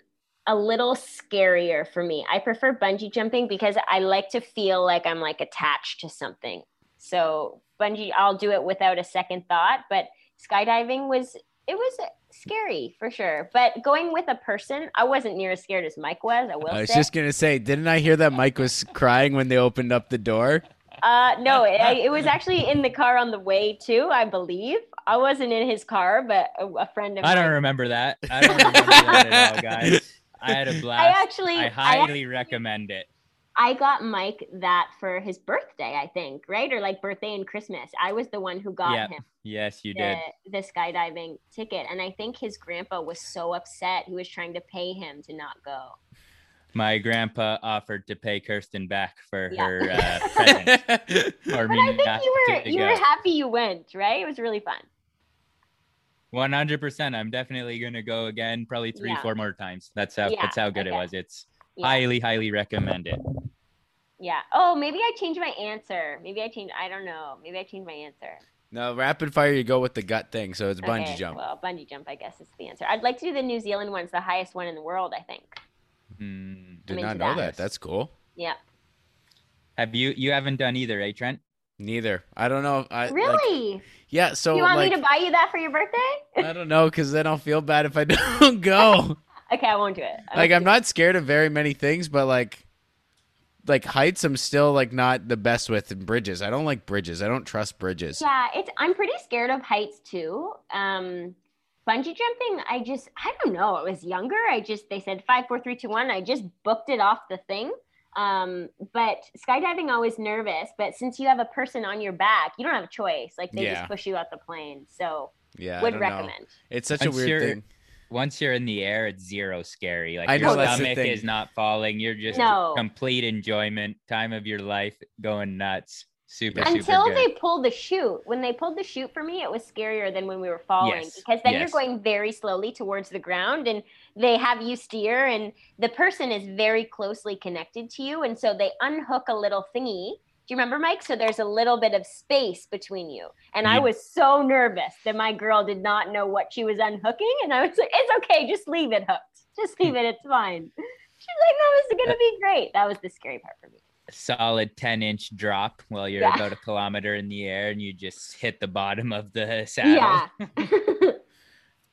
a little scarier for me. I prefer bungee jumping because I like to feel like I'm like attached to something. So bungee, I'll do it without a second thought. But skydiving was it was scary for sure. But going with a person, I wasn't near as scared as Mike was. I will I was say. just gonna say, didn't I hear that Mike was crying when they opened up the door? Uh, no, it, it was actually in the car on the way too. I believe I wasn't in his car, but a, a friend of I mine. don't remember that. I don't remember that at all, guys. I had a I blast. actually, I I, highly recommend it. I got Mike that for his birthday, I think, right? Or like birthday and Christmas. I was the one who got Yeah, him Yes, you the, did. the skydiving ticket. And I think his grandpa was so upset. He was trying to pay him to not go. My grandpa offered to pay Kirsten back for Yeah. her uh, present. But I think you were you go. were happy you went, right? It was really fun. One hundred percent. I'm definitely gonna go again, probably three, Yeah. four more times. That's how Yeah, that's how good it was. It's Yeah. highly, highly recommend it. Yeah. Oh, maybe I changed my answer. Maybe I changed. I don't know. Maybe I changed my answer. no, rapid fire, you go with the gut thing, so it's bungee Okay, jump. Well, bungee jump, I guess is the answer. I'd like to do the New Zealand one. It's the highest one in the world, I think. Hmm. Did not know that. that. That's cool. Yeah. Have you you haven't done either, eh, Trennt? Neither. I don't know. If I like- Really? yeah. So you want like, me to buy you that for your birthday? I don't know, because then I'll feel bad if I don't go. okay, I won't do it. I like I'm not scared of very many things, but like like heights I'm still like not the best with and bridges. I don't like bridges. I don't trust bridges. Yeah, it's. I'm pretty scared of heights too. Um, bungee jumping, I just, I don't know. I was younger. I just, they said five, four, three, two, one. I just booked it off the thing. Um, but skydiving, always nervous. But since you have a person on your back, you don't have a choice. Like they Yeah. just push you out the plane. So Yeah, I would don't know. recommend. It's such a Once weird you're- thing. Once you're in the air, it's zero scary. Like I your know, stomach is not falling. You're just No. complete enjoyment, time of your life, going nuts. Super, until super good. they pulled the chute. When they pulled the chute for me it was scarier than when we were falling Yes, because then you're going very slowly towards the ground and they have you steer and the person is very closely connected to you. And so they unhook a little thingy. Do you remember mike? So there's a little bit of space between you. And i was so nervous that my girl did not know what she was unhooking. And i was like it's okay. Just leave it hooked. Just leave it. It's fine. She's like no this is gonna be great. That was the scary part for me solid 10 inch drop while you're Yeah. about a kilometer in the air and you just hit the bottom of the saddle. yeah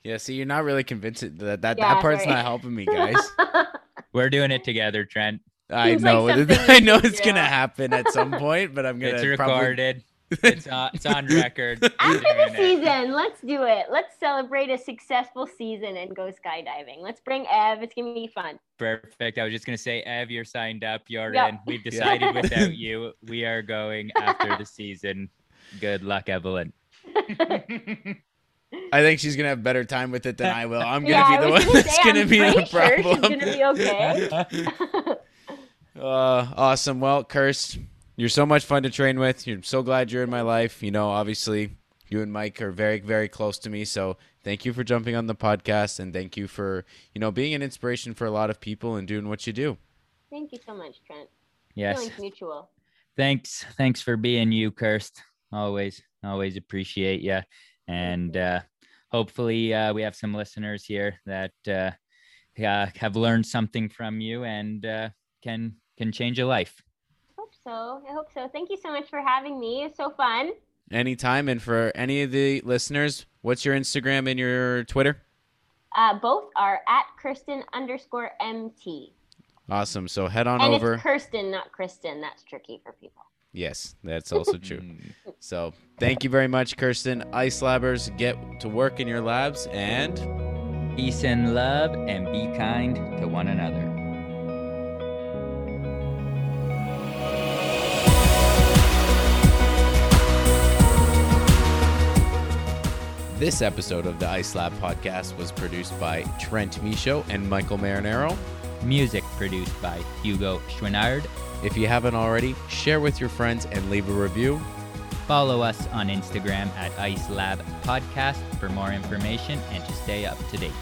Yeah, see, you're not really convinced that that, Yeah, that part's sorry. not helping me, guys. We're doing it together, Trennt. I Seems like know, something I know should it's gonna happen at some point, but I'm gonna probably recorded. It's on, it's on record. After Doing the it. season, let's do it. Let's celebrate a successful season and go skydiving. Let's bring Ev. It's gonna be fun. Perfect. I was just gonna say, Ev, you're signed up. You're Yeah. in. We've decided without you, we are going after the season. Good luck, Evelyn. I think she's gonna have better time with it than I will. I'm gonna yeah, be the one gonna that's say, gonna I'm be the pretty sure she's gonna be okay. Uh, awesome. Well, Kirst, you're so much fun to train with. You're so glad you're in my life. You know, obviously, you and Mike are very, very close to me. So thank you for jumping on the podcast, and thank you for you know being an inspiration for a lot of people and doing what you do. Thank you so much, Trennt. yes. Feelings mutual. Thanks. Thanks for being you, Kirst. Always, always appreciate you. And uh, hopefully, uh, we have some listeners here that uh, uh, have learned something from you and uh, can can change a life. Hope so. I hope so. Thank you so much for having me. It's so fun. Anytime, and for any of the listeners, what's your Instagram and your Twitter? Uh, both are at Kirsten underscore MT. Awesome. So head on and over. it's Kirsten, not Kristen. That's tricky for people. Yes, that's also true. So thank you very much, Kirsten. Ice Labbers, get to work in your labs and. Peace and love, and be kind to one another. This episode of the Ice Lab podcast was produced by Trennt Michaud and Michael Marinaro. Music produced by Hugo Schwinard. If you haven't already, share with your friends and leave a review. Follow us on Instagram at Ice Lab Podcast for more information and to stay up to date.